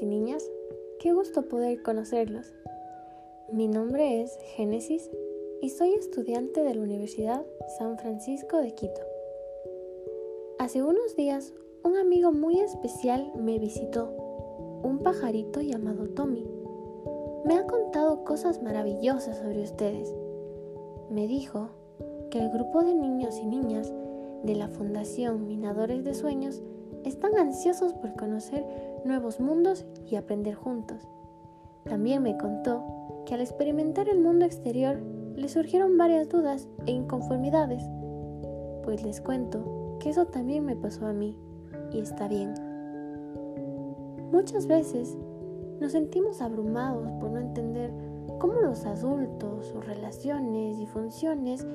y niñas, qué gusto poder conocerlos. Mi nombre es Génesis y soy estudiante de la Universidad San Francisco de Quito. Hace unos días un amigo muy especial me visitó, un pajarito llamado Tommy. Me ha contado cosas maravillosas sobre ustedes. Me dijo que el grupo de niños y niñas de la Fundación Minadores de Sueños están ansiosos por conocer nuevos mundos y aprender juntos. También me contó que al experimentar el mundo exterior le surgieron varias dudas e inconformidades, pues les cuento que eso también me pasó a mí y está bien. Muchas veces nos sentimos abrumados por no entender cómo los adultos, sus relaciones y funciones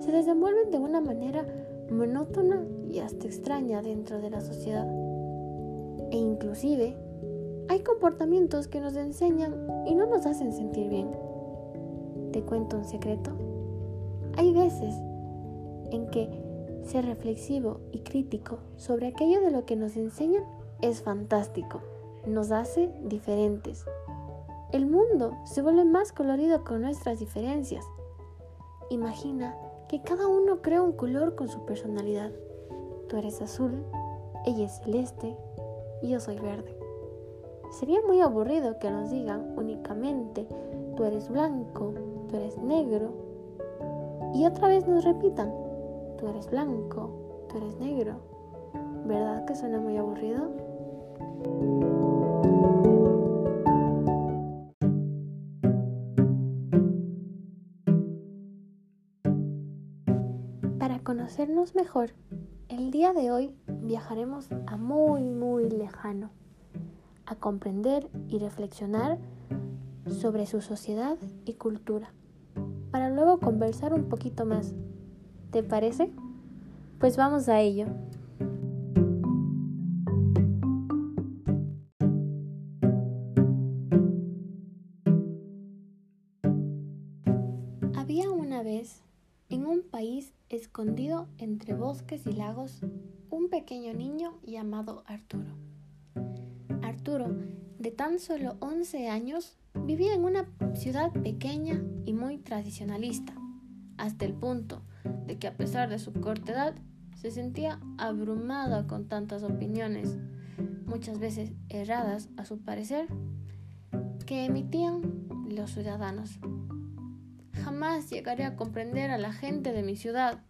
se desenvuelven de una manera monótona y hasta extraña dentro de la sociedad. E inclusive hay comportamientos que nos enseñan y no nos hacen sentir bien. ¿Te cuento un secreto? Hay veces en que ser reflexivo y crítico sobre aquello de lo que nos enseñan es fantástico, nos hace diferentes. El mundo se vuelve más colorido con nuestras diferencias. Imagina que cada uno crea un color con su personalidad. Tú eres azul, ella es celeste y yo soy verde. Sería muy aburrido que nos digan únicamente tú eres blanco, tú eres negro y otra vez nos repitan tú eres blanco, tú eres negro. ¿Verdad que suena muy aburrido? Conocernos mejor, el día de hoy viajaremos a muy, muy lejano, a comprender y reflexionar sobre su sociedad y cultura, para luego conversar un poquito más ¿Te parece? Pues vamos a ello. Había una vez, en un país escondido entre bosques y lagos, un pequeño niño llamado Arturo. Arturo, de tan solo 11 años, vivía en una ciudad pequeña y muy tradicionalista, hasta el punto de que a pesar de su corta edad, se sentía abrumada con tantas opiniones, muchas veces erradas a su parecer, que emitían los ciudadanos. Jamás llegaré a comprender a la gente de mi ciudad,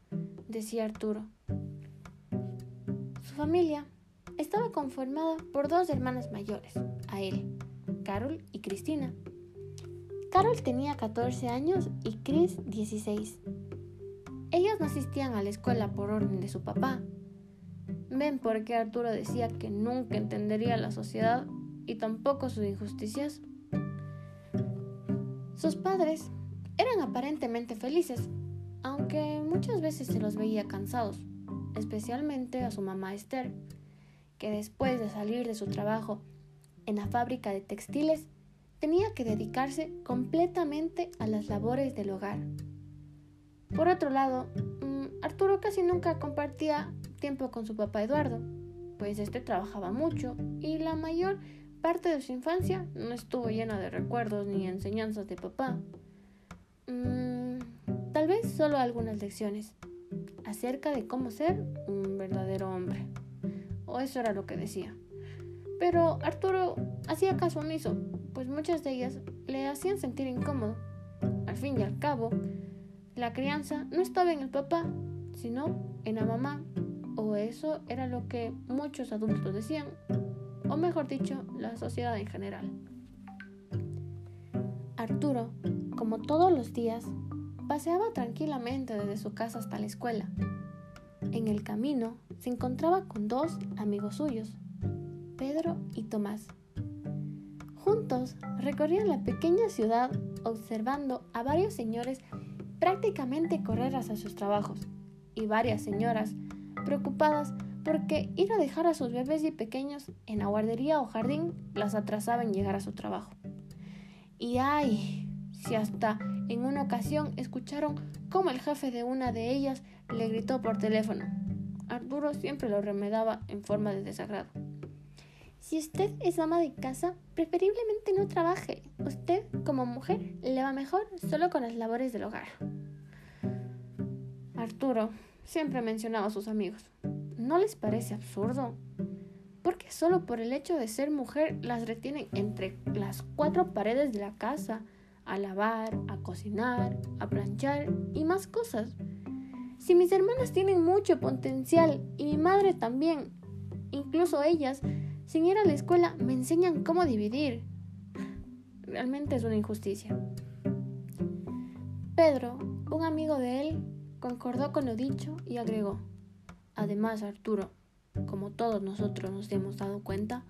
decía Arturo. Su familia estaba conformada por dos hermanas mayores, a él, Carol y Cristina. Carol tenía 14 años y Chris 16. Ellos no asistían a la escuela por orden de su papá. Ven por qué Arturo decía que nunca entendería la sociedad y tampoco sus injusticias. Sus padres eran aparentemente felices, aunque muchas veces se los veía cansados, especialmente a su mamá Esther, que después de salir de su trabajo en la fábrica de textiles, tenía que dedicarse completamente a las labores del hogar. Por otro lado, mm, Arturo casi nunca compartía tiempo con su papá Eduardo, pues este trabajaba mucho y la mayor parte de su infancia no estuvo llena de recuerdos ni enseñanzas de papá. Mm, tal vez solo algunas lecciones acerca de cómo ser un verdadero hombre. O eso era lo que decía. Pero Arturo hacía caso omiso, pues muchas de ellas le hacían sentir incómodo. Al fin y al cabo, la crianza no estaba en el papá, sino en la mamá, o eso era lo que muchos adultos decían, o mejor dicho, la sociedad en general. Arturo, como todos los días, paseaba tranquilamente desde su casa hasta la escuela. En el camino se encontraba con dos amigos suyos, Pedro y Tomás. Juntos recorrían la pequeña ciudad observando a varios señores prácticamente correr hacia sus trabajos, y varias señoras preocupadas porque ir a dejar a sus bebés y pequeños en la guardería o jardín las atrasaba en llegar a su trabajo. Y ay, si hasta en una ocasión escucharon cómo el jefe de una de ellas le gritó por teléfono. Arturo siempre lo remedaba en forma de desagrado. Si usted es ama de casa, preferiblemente no trabaje. Usted, como mujer, le va mejor solo con las labores del hogar. Arturo siempre mencionaba a sus amigos. ¿No les parece absurdo? Porque solo por el hecho de ser mujer las retienen entre las cuatro paredes de la casa, a lavar, a cocinar, a planchar y más cosas. Si mis hermanas tienen mucho potencial y mi madre también, incluso ellas, sin ir a la escuela, me enseñan cómo dividir. Realmente es una injusticia. Pedro, un amigo de él, concordó con lo dicho y agregó, además Arturo, como todos nosotros nos hemos dado cuenta,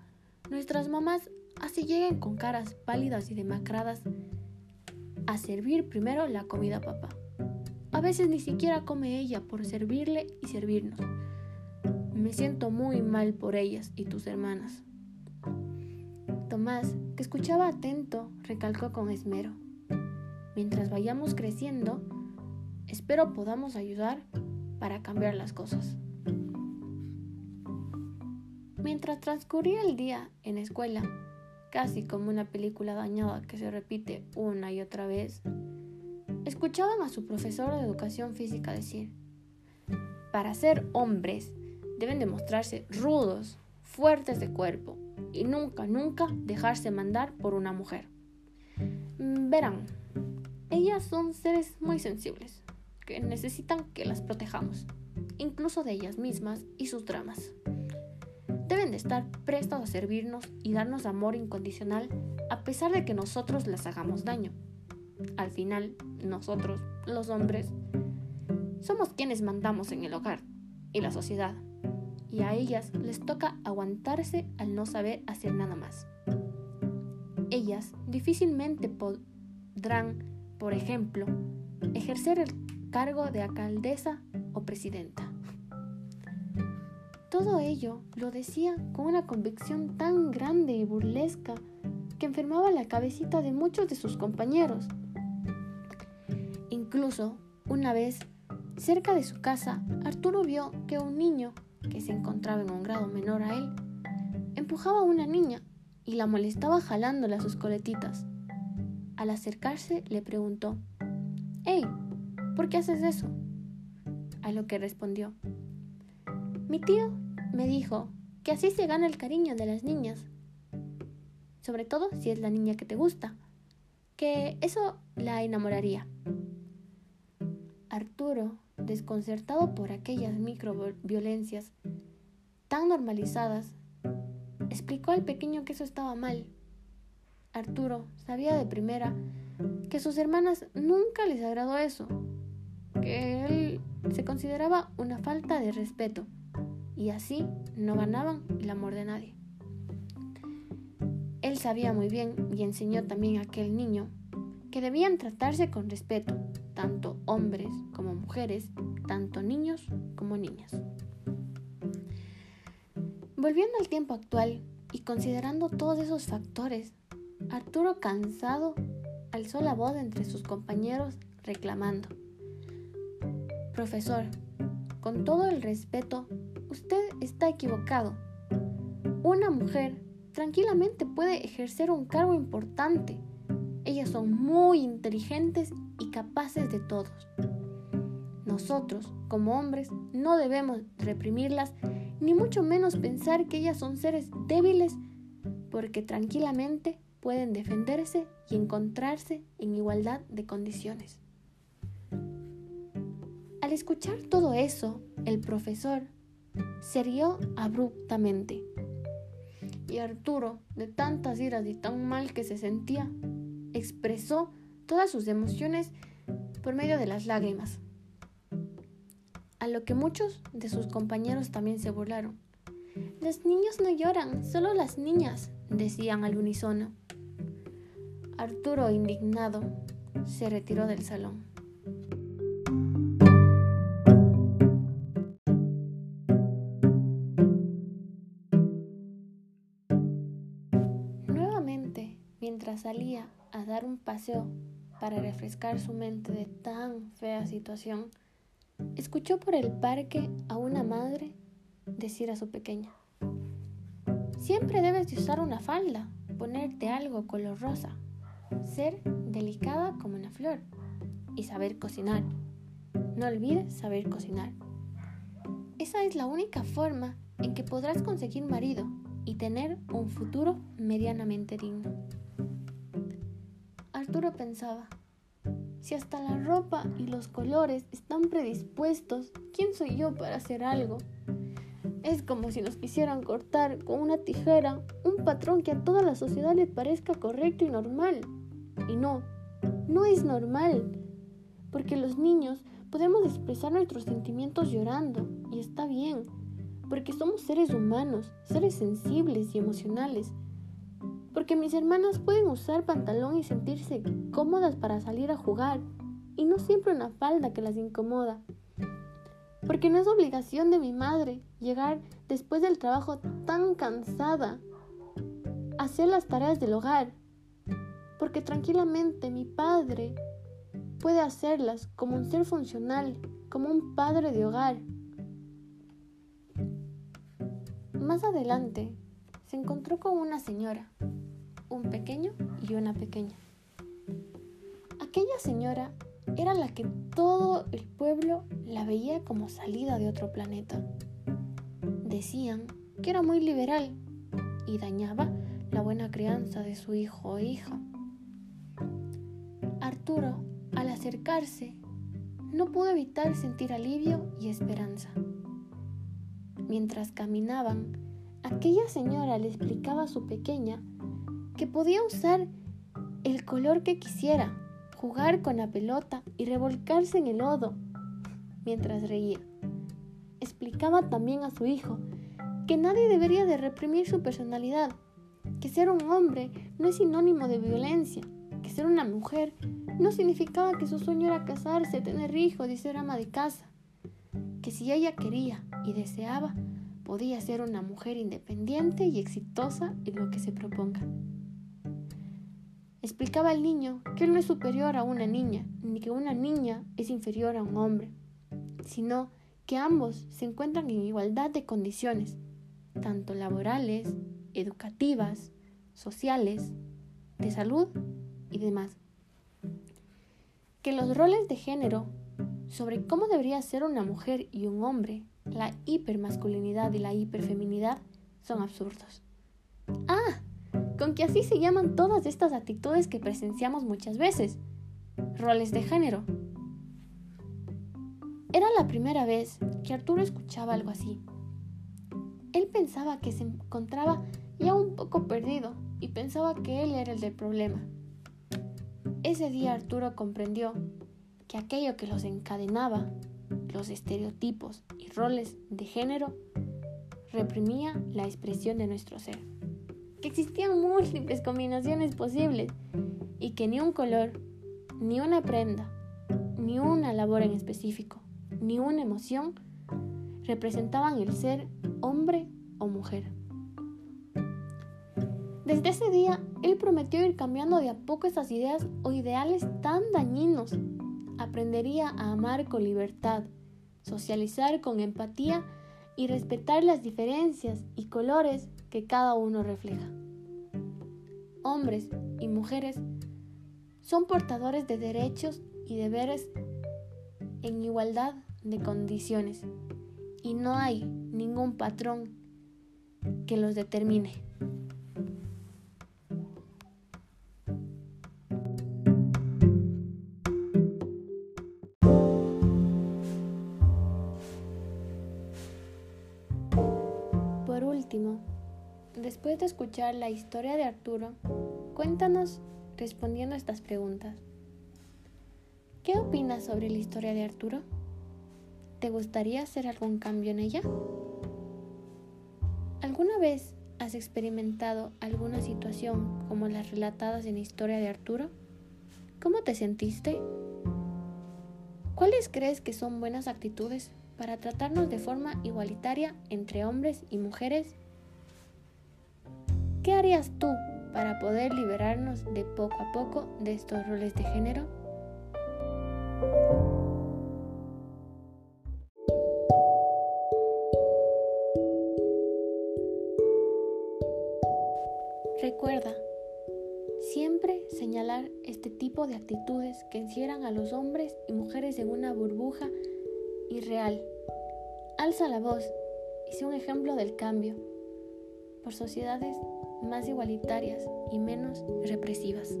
nuestras mamás así llegan con caras pálidas y demacradas a servir primero la comida a papá. A veces ni siquiera come ella por servirle y servirnos. Me siento muy mal por ellas y tus hermanas. Tomás, que escuchaba atento, recalcó con esmero. Mientras vayamos creciendo, espero podamos ayudar para cambiar las cosas. Mientras transcurría el día en escuela, casi como una película dañada que se repite una y otra vez, escuchaban a su profesor de educación física decir, para ser hombres deben demostrarse rudos, fuertes de cuerpo y nunca, nunca dejarse mandar por una mujer. Mm, verán, ellas son seres muy sensibles, que necesitan que las protejamos, incluso de ellas mismas y sus dramas. Deben de estar prestos a servirnos y darnos amor incondicional a pesar de que nosotros les hagamos daño. Al final, nosotros, los hombres, somos quienes mandamos en el hogar y la sociedad y a ellas les toca aguantarse al no saber hacer nada más. Ellas difícilmente podrán, por ejemplo, ejercer el cargo de alcaldesa o presidenta. Todo ello lo decía con una convicción tan grande y burlesca que enfermaba la cabecita de muchos de sus compañeros. Incluso, una vez, cerca de su casa, Arturo vio que un niño que se encontraba en un grado menor a él, empujaba a una niña y la molestaba jalándola a sus coletitas. Al acercarse le preguntó, ¡Hey! ¿Por qué haces eso? A lo que respondió, mi tío me dijo que así se gana el cariño de las niñas, sobre todo si es la niña que te gusta, que eso la enamoraría. Arturo desconcertado por aquellas microviolencias tan normalizadas, explicó al pequeño que eso estaba mal. Arturo sabía de primera que a sus hermanas nunca les agradó eso, que él se consideraba una falta de respeto y así no ganaban el amor de nadie. Él sabía muy bien y enseñó también a aquel niño que debían tratarse con respeto, tanto hombres como mujeres, tanto niños como niñas. Volviendo al tiempo actual y considerando todos esos factores, Arturo cansado alzó la voz entre sus compañeros reclamando, Profesor, con todo el respeto, usted está equivocado. Una mujer tranquilamente puede ejercer un cargo importante ellas son muy inteligentes y capaces de todos. Nosotros, como hombres, no debemos reprimirlas, ni mucho menos pensar que ellas son seres débiles, porque tranquilamente pueden defenderse y encontrarse en igualdad de condiciones. Al escuchar todo eso, el profesor se rió abruptamente. Y Arturo, de tantas iras y tan mal que se sentía, expresó todas sus emociones por medio de las lágrimas, a lo que muchos de sus compañeros también se burlaron. Los niños no lloran, solo las niñas, decían al unísono. Arturo, indignado, se retiró del salón. Salía a dar un paseo para refrescar su mente de tan fea situación, escuchó por el parque a una madre decir a su pequeña, Siempre debes de usar una falda, ponerte algo color rosa, ser delicada como una flor y saber cocinar. No olvides saber cocinar. Esa es la única forma en que podrás conseguir marido y tener un futuro medianamente digno. Pensaba, si hasta la ropa y los colores están predispuestos, ¿quién soy yo para hacer algo? Es como si nos quisieran cortar con una tijera un patrón que a toda la sociedad le parezca correcto y normal. Y no, no es normal, porque los niños podemos expresar nuestros sentimientos llorando, y está bien, porque somos seres humanos, seres sensibles y emocionales. Porque mis hermanas pueden usar pantalón y sentirse cómodas para salir a jugar, y no siempre una falda que las incomoda. Porque no es obligación de mi madre llegar después del trabajo tan cansada a hacer las tareas del hogar. Porque tranquilamente mi padre puede hacerlas como un ser funcional, como un padre de hogar. Más adelante se encontró con una señora, un pequeño y una pequeña. Aquella señora era la que todo el pueblo la veía como salida de otro planeta. Decían que era muy liberal y dañaba la buena crianza de su hijo o hija. Arturo, al acercarse, no pudo evitar sentir alivio y esperanza. Mientras caminaban, aquella señora le explicaba a su pequeña que podía usar el color que quisiera, jugar con la pelota y revolcarse en el lodo mientras reía. Explicaba también a su hijo que nadie debería de reprimir su personalidad, que ser un hombre no es sinónimo de violencia, que ser una mujer no significaba que su sueño era casarse, tener hijos y ser ama de casa que si ella quería y deseaba, podía ser una mujer independiente y exitosa en lo que se proponga. Explicaba al niño que él no es superior a una niña, ni que una niña es inferior a un hombre, sino que ambos se encuentran en igualdad de condiciones, tanto laborales, educativas, sociales, de salud y demás. Que los roles de género sobre cómo debería ser una mujer y un hombre, la hipermasculinidad y la hiperfeminidad son absurdos. Ah, con que así se llaman todas estas actitudes que presenciamos muchas veces. Roles de género. Era la primera vez que Arturo escuchaba algo así. Él pensaba que se encontraba ya un poco perdido y pensaba que él era el del problema. Ese día Arturo comprendió que aquello que los encadenaba, los estereotipos y roles de género, reprimía la expresión de nuestro ser. Que existían múltiples combinaciones posibles y que ni un color, ni una prenda, ni una labor en específico, ni una emoción representaban el ser hombre o mujer. Desde ese día, él prometió ir cambiando de a poco esas ideas o ideales tan dañinos aprendería a amar con libertad, socializar con empatía y respetar las diferencias y colores que cada uno refleja. Hombres y mujeres son portadores de derechos y deberes en igualdad de condiciones y no hay ningún patrón que los determine. Escuchar la historia de Arturo, cuéntanos respondiendo estas preguntas. ¿Qué opinas sobre la historia de Arturo? ¿Te gustaría hacer algún cambio en ella? ¿Alguna vez has experimentado alguna situación como las relatadas en la historia de Arturo? ¿Cómo te sentiste? ¿Cuáles crees que son buenas actitudes para tratarnos de forma igualitaria entre hombres y mujeres ¿Qué harías tú para poder liberarnos de poco a poco de estos roles de género? Recuerda, siempre señalar este tipo de actitudes que encierran a los hombres y mujeres en una burbuja irreal. Alza la voz y sea un ejemplo del cambio por sociedades más igualitarias y menos represivas.